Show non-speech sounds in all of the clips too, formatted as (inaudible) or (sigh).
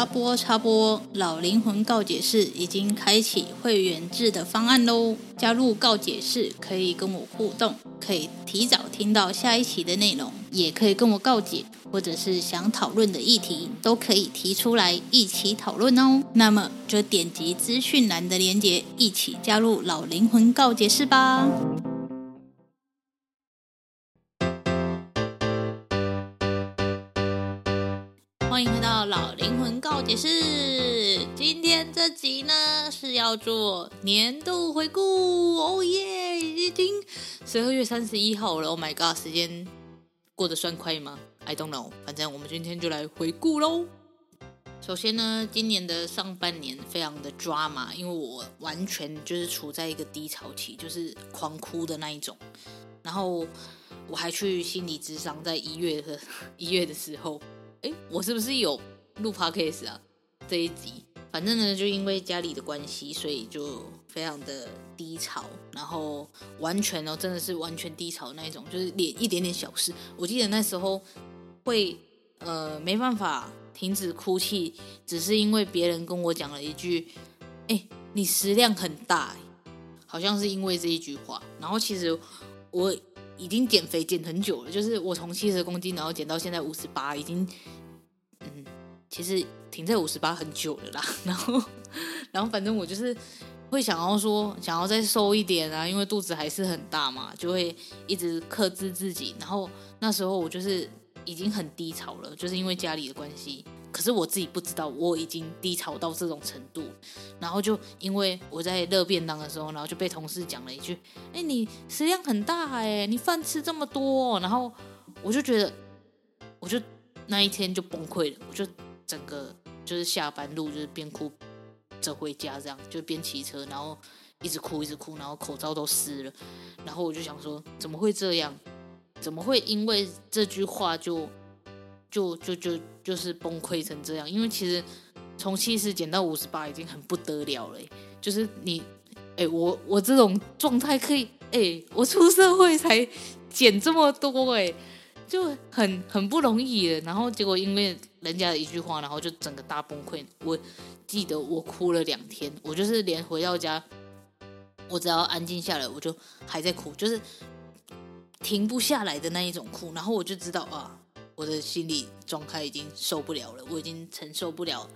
插播插播，老灵魂告解室已经开启会员制的方案喽！加入告解室可以跟我互动，可以提早听到下一期的内容，也可以跟我告解，或者是想讨论的议题都可以提出来一起讨论哦。那么就点击资讯栏的链接，一起加入老灵魂告解室吧！欢迎回到老灵魂告解室。今天这集呢是要做年度回顾。哦耶，已经十二月三十一号了。Oh my god，时间过得算快吗？I don't know。反正我们今天就来回顾喽。首先呢，今年的上半年非常的抓马，因为我完全就是处在一个低潮期，就是狂哭的那一种。然后我还去心理咨商，在一月的一月的时候。哎，我是不是有录 podcast 啊？这一集，反正呢，就因为家里的关系，所以就非常的低潮，然后完全哦，真的是完全低潮那一种，就是连一点点小事，我记得那时候会呃没办法停止哭泣，只是因为别人跟我讲了一句：“哎，你食量很大。”好像是因为这一句话，然后其实我。已经减肥减很久了，就是我从七十公斤，然后减到现在五十八，已经，嗯，其实停在五十八很久了啦。(laughs) 然后，然后反正我就是会想要说，想要再瘦一点啊，因为肚子还是很大嘛，就会一直克制自己。然后那时候我就是已经很低潮了，就是因为家里的关系。可是我自己不知道，我已经低潮到这种程度，然后就因为我在热便当的时候，然后就被同事讲了一句：“哎，你食量很大哎，你饭吃这么多。”然后我就觉得，我就那一天就崩溃了，我就整个就是下班路就是边哭着回家，这样就边骑车，然后一直哭一直哭，然后口罩都湿了，然后我就想说，怎么会这样？怎么会因为这句话就？就就就就就是崩溃成这样，因为其实从七十减到五十八已经很不得了了。就是你，哎，我我这种状态可以，哎，我出社会才减这么多，哎，就很很不容易了。然后结果因为人家的一句话，然后就整个大崩溃。我记得我哭了两天，我就是连回到家，我只要安静下来，我就还在哭，就是停不下来的那一种哭。然后我就知道啊。我的心理状态已经受不了了，我已经承受不了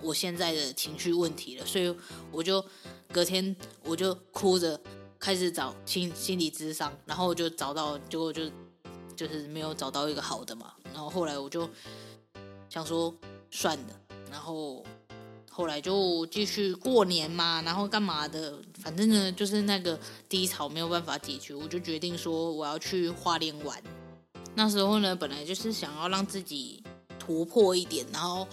我现在的情绪问题了，所以我就隔天我就哭着开始找心心理咨商，然后我就找到，结果就就是没有找到一个好的嘛，然后后来我就想说算了，然后后来就继续过年嘛，然后干嘛的，反正呢就是那个低潮没有办法解决，我就决定说我要去花莲玩。那时候呢，本来就是想要让自己突破一点，然后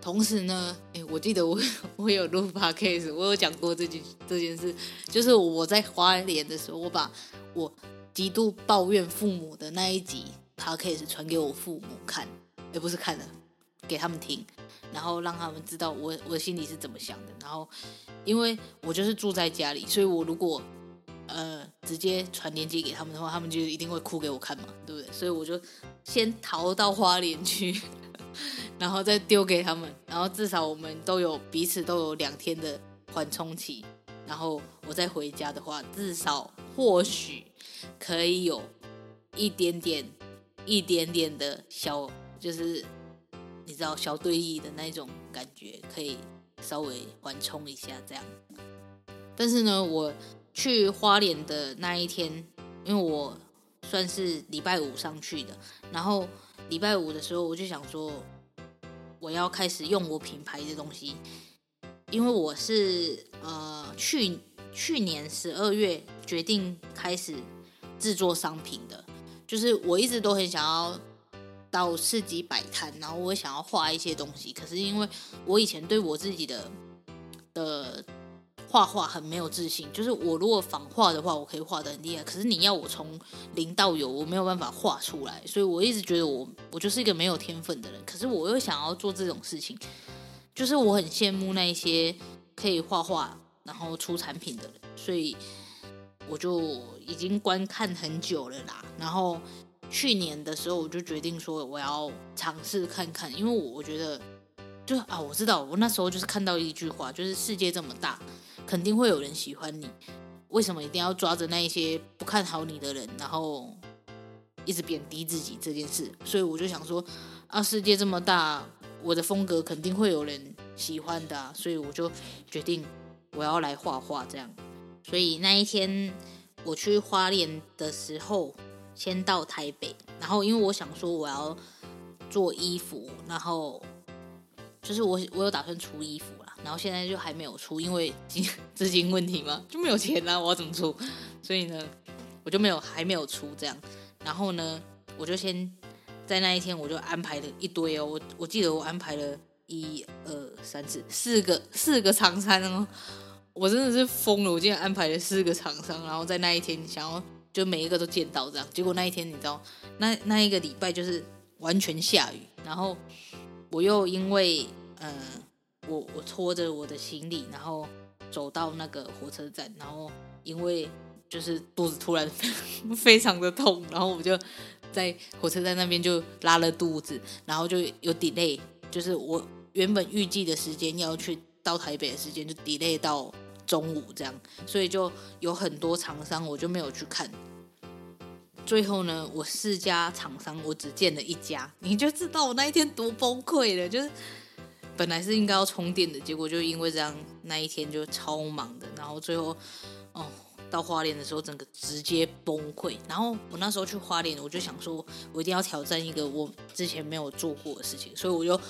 同时呢，诶，我记得我 (laughs) 我有录 podcast，我有讲过这件这件事，就是我在花莲的时候，我把我极度抱怨父母的那一集 podcast 传给我父母看，也不是看了，给他们听，然后让他们知道我我心里是怎么想的。然后，因为我就是住在家里，所以我如果呃，直接传链接给他们的话，他们就一定会哭给我看嘛，对不对？所以我就先逃到花莲去，(laughs) 然后再丢给他们，然后至少我们都有彼此都有两天的缓冲期，然后我再回家的话，至少或许可以有一点点、一点点的小，就是你知道小对弈的那种感觉，可以稍微缓冲一下这样。但是呢，我。去花莲的那一天，因为我算是礼拜五上去的，然后礼拜五的时候我就想说，我要开始用我品牌的东西，因为我是呃去去年十二月决定开始制作商品的，就是我一直都很想要到市集摆摊，然后我想要画一些东西，可是因为我以前对我自己的的。画画很没有自信，就是我如果仿画的话，我可以画得很厉害。可是你要我从零到有，我没有办法画出来，所以我一直觉得我我就是一个没有天分的人。可是我又想要做这种事情，就是我很羡慕那一些可以画画然后出产品的人，所以我就已经观看很久了啦。然后去年的时候，我就决定说我要尝试看看，因为我我觉得就啊，我知道我那时候就是看到一句话，就是世界这么大。肯定会有人喜欢你，为什么一定要抓着那一些不看好你的人，然后一直贬低自己这件事？所以我就想说，啊，世界这么大，我的风格肯定会有人喜欢的，所以我就决定我要来画画这样。所以那一天我去花莲的时候，先到台北，然后因为我想说我要做衣服，然后就是我我有打算出衣服。然后现在就还没有出，因为资资金问题嘛，就没有钱啦，我要怎么出？所以呢，我就没有还没有出这样。然后呢，我就先在那一天我就安排了一堆哦，我我记得我安排了一二三四四个四个厂商哦，我真的是疯了，我竟然安排了四个厂商，然后在那一天想要就每一个都见到这样。结果那一天你知道，那那一个礼拜就是完全下雨，然后我又因为嗯。我我拖着我的行李，然后走到那个火车站，然后因为就是肚子突然 (laughs) 非常的痛，然后我就在火车站那边就拉了肚子，然后就有 delay，就是我原本预计的时间要去到台北的时间就 delay 到中午这样，所以就有很多厂商我就没有去看。最后呢，我四家厂商我只见了一家，你就知道我那一天多崩溃了，就是。本来是应该要充电的，结果就因为这样，那一天就超忙的，然后最后，哦，到花莲的时候，整个直接崩溃。然后我那时候去花莲，我就想说，我一定要挑战一个我之前没有做过的事情，所以我就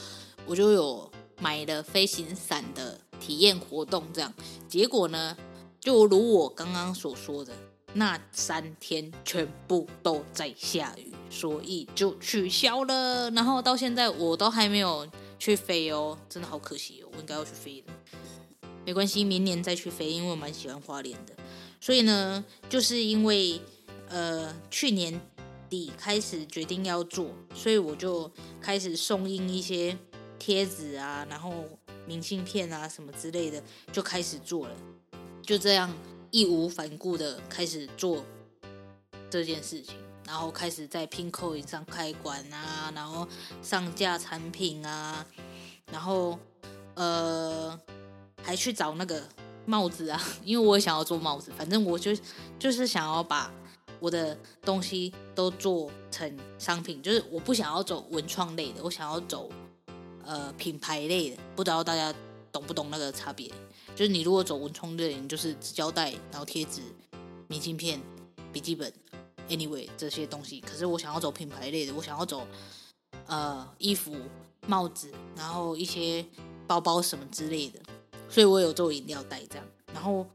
我就有买了飞行伞的体验活动，这样。结果呢，就如我刚刚所说的，那三天全部都在下雨，所以就取消了。然后到现在我都还没有。去飞哦，真的好可惜哦，我应该要去飞的。没关系，明年再去飞，因为我蛮喜欢花莲的。所以呢，就是因为呃去年底开始决定要做，所以我就开始送印一些贴纸啊，然后明信片啊什么之类的，就开始做了。就这样义无反顾的开始做这件事情。然后开始在 Pinkoi 上开馆啊，然后上架产品啊，然后呃还去找那个帽子啊，(laughs) 因为我也想要做帽子，反正我就就是想要把我的东西都做成商品，就是我不想要走文创类的，我想要走呃品牌类的，不知道大家懂不懂那个差别？就是你如果走文创类，你就是纸胶带，然后贴纸、明信片、笔记本。Anyway，这些东西，可是我想要走品牌类的，我想要走呃衣服、帽子，然后一些包包什么之类的，所以我有做饮料袋这样。然后，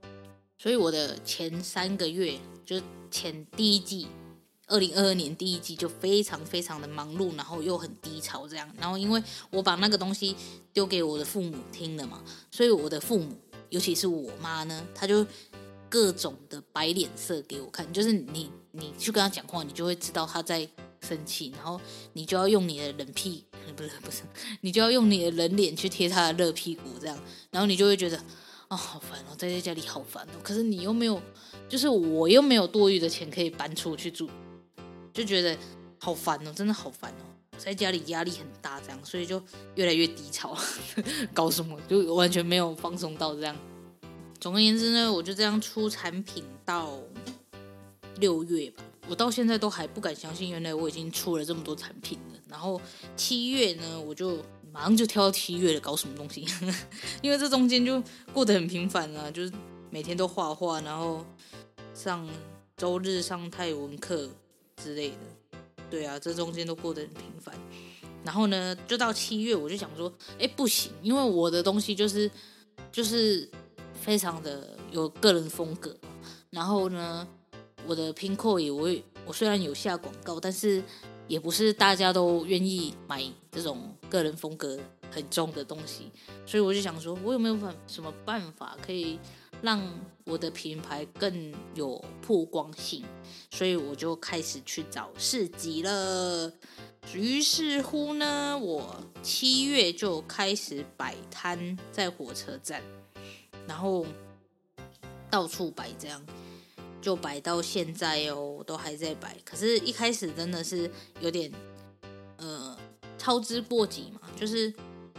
所以我的前三个月，就是前第一季，二零二二年第一季就非常非常的忙碌，然后又很低潮这样。然后因为我把那个东西丢给我的父母听了嘛，所以我的父母，尤其是我妈呢，她就各种的摆脸色给我看，就是你。你去跟他讲话，你就会知道他在生气，然后你就要用你的冷屁，不是不是，你就要用你的冷脸去贴他的热屁股，这样，然后你就会觉得，啊、哦，好烦哦，在家里好烦哦。可是你又没有，就是我又没有多余的钱可以搬出去住，就觉得好烦哦，真的好烦哦，在家里压力很大，这样，所以就越来越低潮，搞什么就完全没有放松到这样。总而言之呢，我就这样出产品到。六月吧，我到现在都还不敢相信，原来我已经出了这么多产品了。然后七月呢，我就马上就跳到七月了，搞什么东西？(laughs) 因为这中间就过得很平凡啊，就是每天都画画，然后上周日上泰文课之类的。对啊，这中间都过得很平凡。然后呢，就到七月，我就想说，哎，不行，因为我的东西就是就是非常的有个人风格。然后呢，我的 Pinko 也我我虽然有下广告，但是也不是大家都愿意买这种个人风格很重的东西。所以我就想说，我有没有办什么办法可以让我的品牌更有曝光性？所以我就开始去找市集了。于是乎呢，我七月就开始摆摊在火车站，然后到处摆，这样就摆到现在哦，都还在摆。可是，一开始真的是有点呃操之过急嘛，就是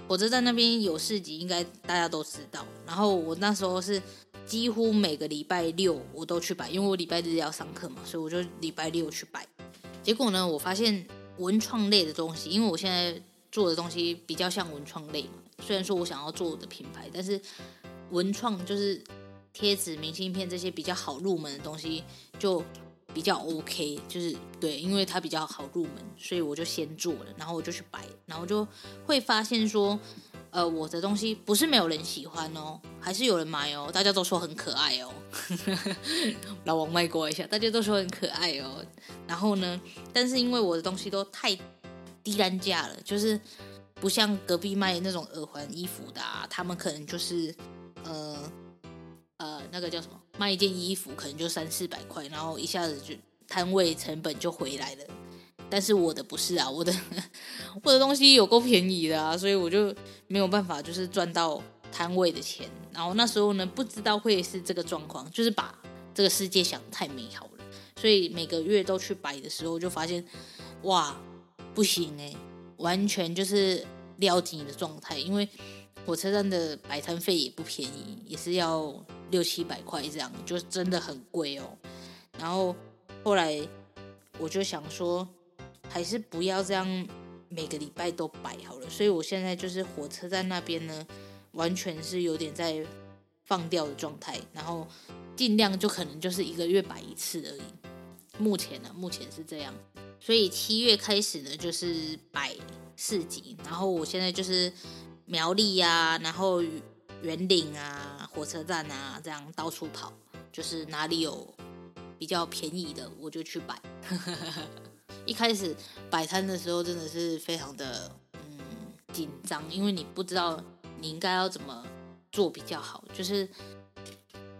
火车站那边有市集，应该大家都知道。然后我那时候是几乎每个礼拜六我都去摆，因为我礼拜日要上课嘛，所以我就礼拜六去摆。结果呢，我发现。文创类的东西，因为我现在做的东西比较像文创类嘛。虽然说我想要做我的品牌，但是文创就是贴纸、明信片这些比较好入门的东西，就比较 OK。就是对，因为它比较好入门，所以我就先做了，然后我就去摆，然后就会发现说，呃，我的东西不是没有人喜欢哦，还是有人买哦，大家都说很可爱哦。(laughs) 老王卖过一下，大家都说很可爱哦。然后呢，但是因为我的东西都太低单价了，就是不像隔壁卖那种耳环、衣服的啊，他们可能就是呃呃那个叫什么，卖一件衣服可能就三四百块，然后一下子就摊位成本就回来了。但是我的不是啊，我的 (laughs) 我的东西有够便宜的啊，所以我就没有办法就是赚到摊位的钱。然后那时候呢，不知道会是这个状况，就是把这个世界想太美好了。所以每个月都去摆的时候，就发现，哇，不行哎，完全就是撩紧的状态。因为火车站的摆摊费也不便宜，也是要六七百块这样，就真的很贵哦。然后后来我就想说，还是不要这样每个礼拜都摆好了。所以我现在就是火车站那边呢，完全是有点在放掉的状态，然后尽量就可能就是一个月摆一次而已。目前呢，目前是这样，所以七月开始呢，就是摆市集，然后我现在就是苗栗、啊，然后员林啊，火车站啊，这样到处跑，就是哪里有比较便宜的，我就去摆。(laughs) 一开始摆摊的时候，真的是非常的嗯紧张，因为你不知道你应该要怎么做比较好，就是。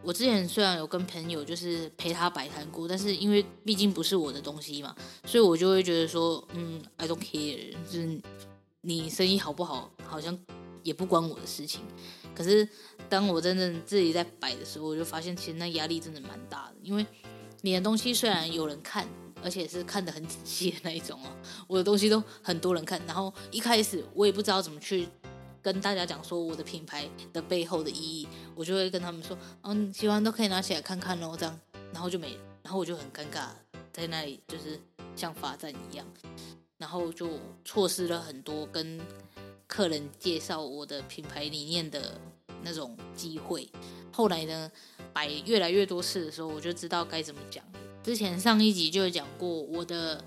我之前虽然有跟朋友就是陪他摆摊过，但是因为毕竟不是我的东西嘛，所以我就会觉得说，嗯，I don't care，就是你生意好不好，好像也不关我的事情。可是当我真正自己在摆的时候，我就发现其实那压力真的蛮大的，因为你的东西虽然有人看，而且是看得很仔细的那一种哦，我的东西都很多人看，然后一开始我也不知道怎么去。跟大家讲说我的品牌的背后的意义，我就会跟他们说，嗯，喜欢都可以拿起来看看哦，这样，然后就没了，然后我就很尴尬，在那里就是像罚站一样，然后就错失了很多跟客人介绍我的品牌理念的那种机会。后来呢，摆越来越多次的时候，我就知道该怎么讲。之前上一集就有讲过我的。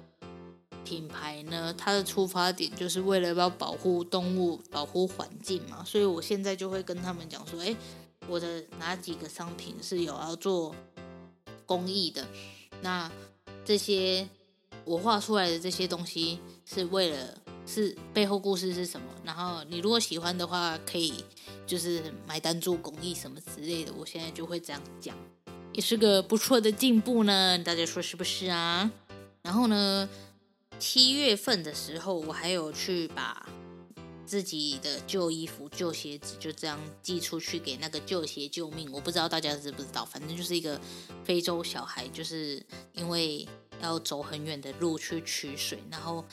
品牌呢，它的出发点就是为了要保护动物、保护环境嘛，所以我现在就会跟他们讲说，诶，我的哪几个商品是有要做公益的？那这些我画出来的这些东西是为了是背后故事是什么？然后你如果喜欢的话，可以就是买单做公益什么之类的。我现在就会这样讲，也是个不错的进步呢，大家说是不是啊？然后呢，七月份的时候，我还有去把自己的旧衣服、旧鞋子就这样寄出去给那个旧鞋救命。我不知道大家知不知道，反正就是一个非洲小孩，就是因为要走很远的路去取水，然后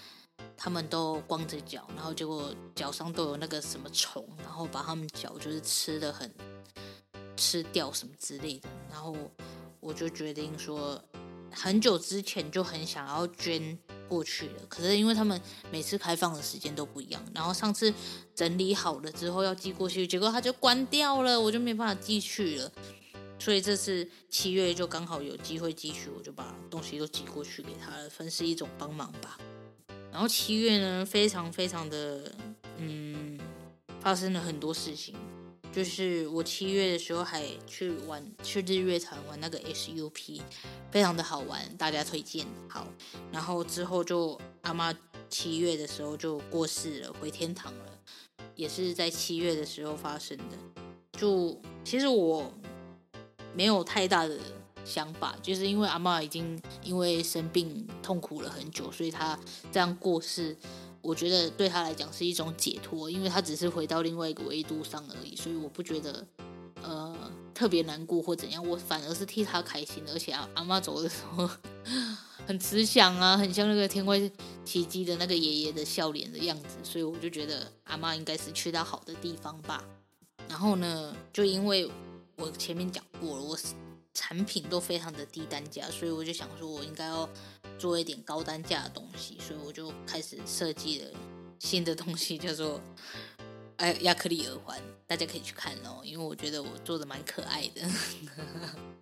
他们都光着脚，然后结果脚上都有那个什么虫，然后把他们脚就是吃的很吃掉什么之类的。然后我就决定说，很久之前就很想要捐。过去了，可是因为他们每次开放的时间都不一样，然后上次整理好了之后要寄过去，结果他就关掉了，我就没办法寄去了。所以这次七月就刚好有机会寄去，我就把东西都寄过去给他了，算是一种帮忙吧。然后七月呢，非常非常的，嗯，发生了很多事情。就是我七月的时候还去玩，去日月潭玩那个 SUP，非常的好玩，大家推荐。好，然后之后就阿妈七月的时候就过世了，回天堂了，也是在七月的时候发生的。就其实我没有太大的想法，就是因为阿嬷已经因为生病痛苦了很久，所以她这样过世。我觉得对他来讲是一种解脱，因为他只是回到另外一个维度上而已，所以我不觉得呃特别难过或怎样，我反而是替他开心。而且阿阿嬷走的时候 (laughs) 很慈祥啊，很像那个天外奇迹的那个爷爷的笑脸的样子，所以我就觉得阿嬷应该是去到好的地方吧。然后呢，就因为我前面讲过了，我产品都非常的低单价，所以我就想说我应该要。做一点高单价的东西，所以我就开始设计了新的东西，叫做哎亚克力耳环，大家可以去看哦，因为我觉得我做的蛮可爱的。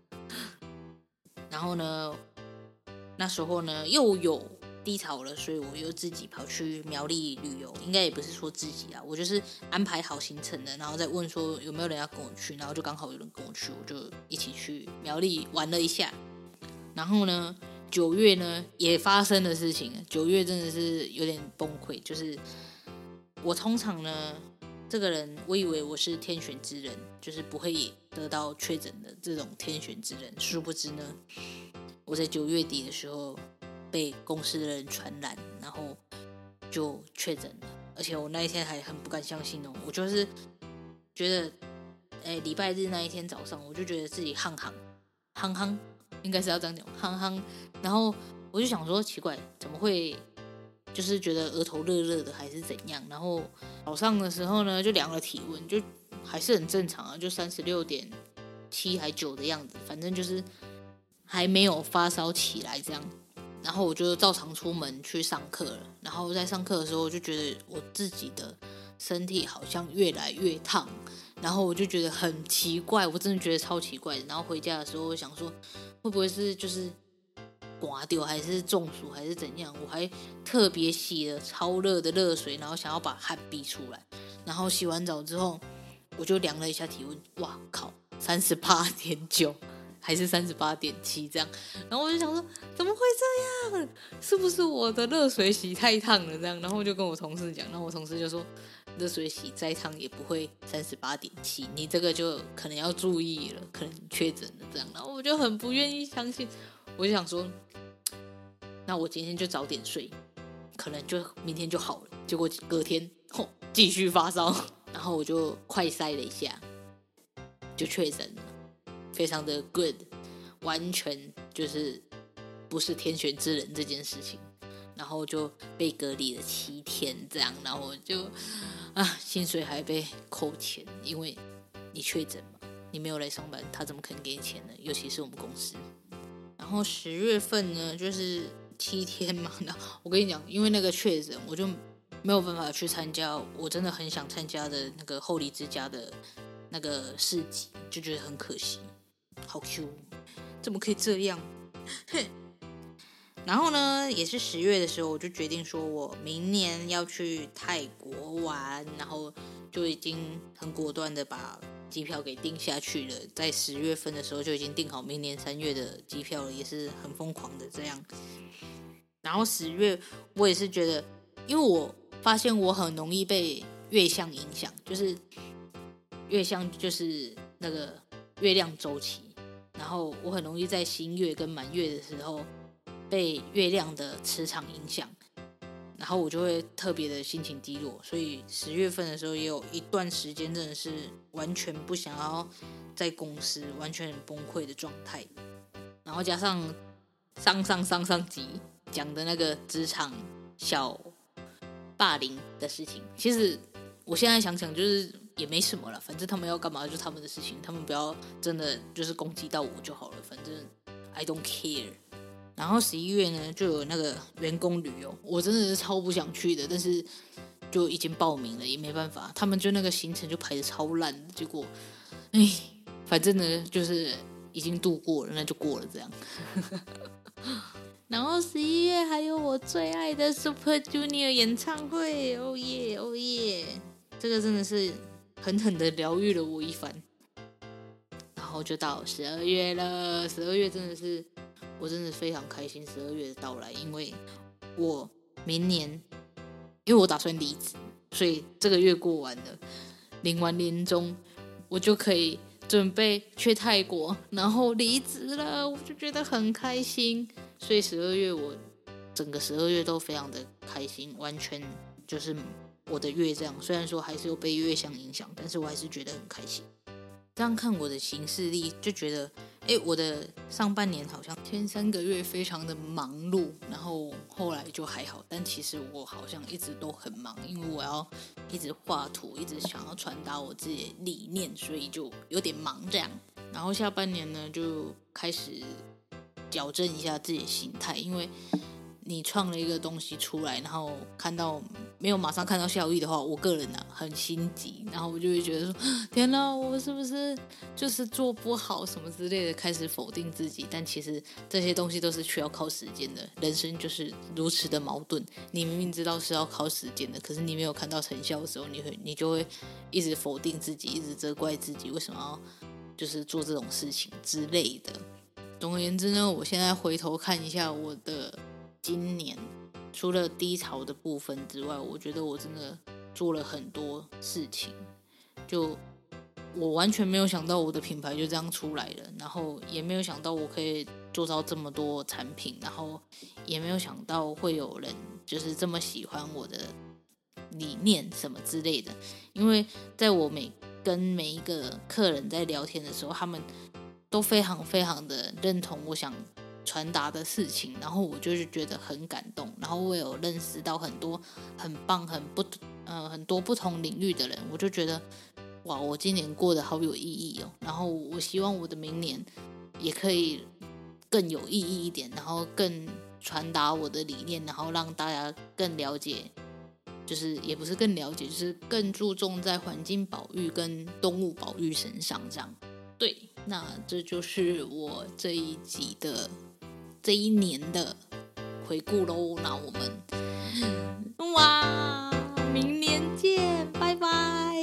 (laughs) 然后呢，那时候呢又有低潮了，所以我又自己跑去苗栗旅游，应该也不是说自己啊，我就是安排好行程的，然后再问说有没有人要跟我去，然后就刚好有人跟我去，我就一起去苗栗玩了一下，然后呢。九月呢，也发生的事情。九月真的是有点崩溃，就是我通常呢，这个人我以为我是天选之人，就是不会得到确诊的这种天选之人。殊不知呢，我在九月底的时候被公司的人传染，然后就确诊了。而且我那一天还很不敢相信哦，我就是觉得，哎，礼拜日那一天早上，我就觉得自己夯夯夯夯。应该是要这样讲，憨憨。然后我就想说，奇怪，怎么会，就是觉得额头热热的，还是怎样？然后早上的时候呢，就量了体温，就还是很正常啊，就三十六点七还九的样子，反正就是还没有发烧起来这样。然后我就照常出门去上课了。然后在上课的时候，我就觉得我自己的身体好像越来越烫。然后我就觉得很奇怪，我真的觉得超奇怪。然后回家的时候，我想说，会不会是就是刮掉，还是中暑，还是怎样？我还特别洗了超热的热水，然后想要把汗逼出来。然后洗完澡之后，我就量了一下体温，哇靠，三十八点九，还是三十八点七这样。然后我就想说，怎么会这样？是不是我的热水洗太烫了？这样，然后就跟我同事讲，然后我同事就说。热水洗再烫也不会三十八点七，你这个就可能要注意了，可能确诊了这样。然后我就很不愿意相信，我就想说，那我今天就早点睡，可能就明天就好了。结果隔天吼继续发烧，(laughs) 然后我就快筛了一下，就确诊了，非常的 good，完全就是不是天选之人这件事情。然后就被隔离了七天，这样，然后我就啊，薪水还被扣钱，因为你确诊嘛，你没有来上班，他怎么可能给你钱呢？尤其是我们公司。然后十月份呢，就是七天嘛，(laughs) 那我跟你讲，因为那个确诊，我就没有办法去参加，我真的很想参加的那个后里之家的那个市集，就觉得很可惜。好 Q，怎么可以这样？哼。然后呢，也是十月的时候，我就决定说，我明年要去泰国玩，然后就已经很果断的把机票给订下去了。在十月份的时候就已经订好明年三月的机票了，也是很疯狂的这样。然后十月，我也是觉得，因为我发现我很容易被月相影响，就是月相就是那个月亮周期，然后我很容易在新月跟满月的时候。被月亮的磁场影响，然后我就会特别的心情低落，所以十月份的时候也有一段时间真的是完全不想要在公司，完全崩溃的状态。然后加上上上上上集讲的那个职场小霸凌的事情，其实我现在想想就是也没什么了，反正他们要干嘛就他们的事情，他们不要真的就是攻击到我就好了，反正 I don't care。然后十一月呢，就有那个员工旅游，我真的是超不想去的，但是就已经报名了，也没办法。他们就那个行程就排得超烂，结果，哎，反正呢，就是已经度过了，那就过了这样。(laughs) 然后十一月还有我最爱的 Super Junior 演唱会，哦耶哦耶，这个真的是狠狠的疗愈了我一番。然后就到十二月了，十二月真的是我真的非常开心，十二月的到来，因为我明年因为我打算离职，所以这个月过完了，领完年终，我就可以准备去泰国，然后离职了，我就觉得很开心。所以十二月我整个十二月都非常的开心，完全就是我的月这样。虽然说还是有被月相影响，但是我还是觉得很开心。这样看我的行事历，就觉得，哎，我的上半年好像前三个月非常的忙碌，然后后来就还好。但其实我好像一直都很忙，因为我要一直画图，一直想要传达我自己的理念，所以就有点忙这样。然后下半年呢，就开始。矫正一下自己的心态，因为你创了一个东西出来，然后看到没有马上看到效益的话，我个人呢、很心急，然后我就会觉得说：天哪，我是不是就是做不好什么之类的，开始否定自己。但其实这些东西都是需要靠时间的，人生就是如此的矛盾。你明明知道是要靠时间的，可是你没有看到成效的时候，你会你就会一直否定自己，一直责怪自己为什么要就是做这种事情之类的。总而言之呢，我现在回头看一下我的今年，除了低潮的部分之外，我觉得我真的做了很多事情。就我完全没有想到我的品牌就这样出来了，然后也没有想到我可以做到这么多产品，然后也没有想到会有人就是这么喜欢我的理念什么之类的。因为在我每跟每一个客人在聊天的时候，他们。都非常非常的认同我想传达的事情，然后我就是觉得很感动，然后我有认识到很多很棒、很不呃很多不同领域的人，我就觉得哇，我今年过得好有意义哦。然后我希望我的明年也可以更有意义一点，然后更传达我的理念，然后让大家更了解，就是也不是更了解，就是更注重在环境保育跟动物保育身上这样。对。那这就是我这一集的这一年的回顾喽。那我们哇，明年见，拜拜。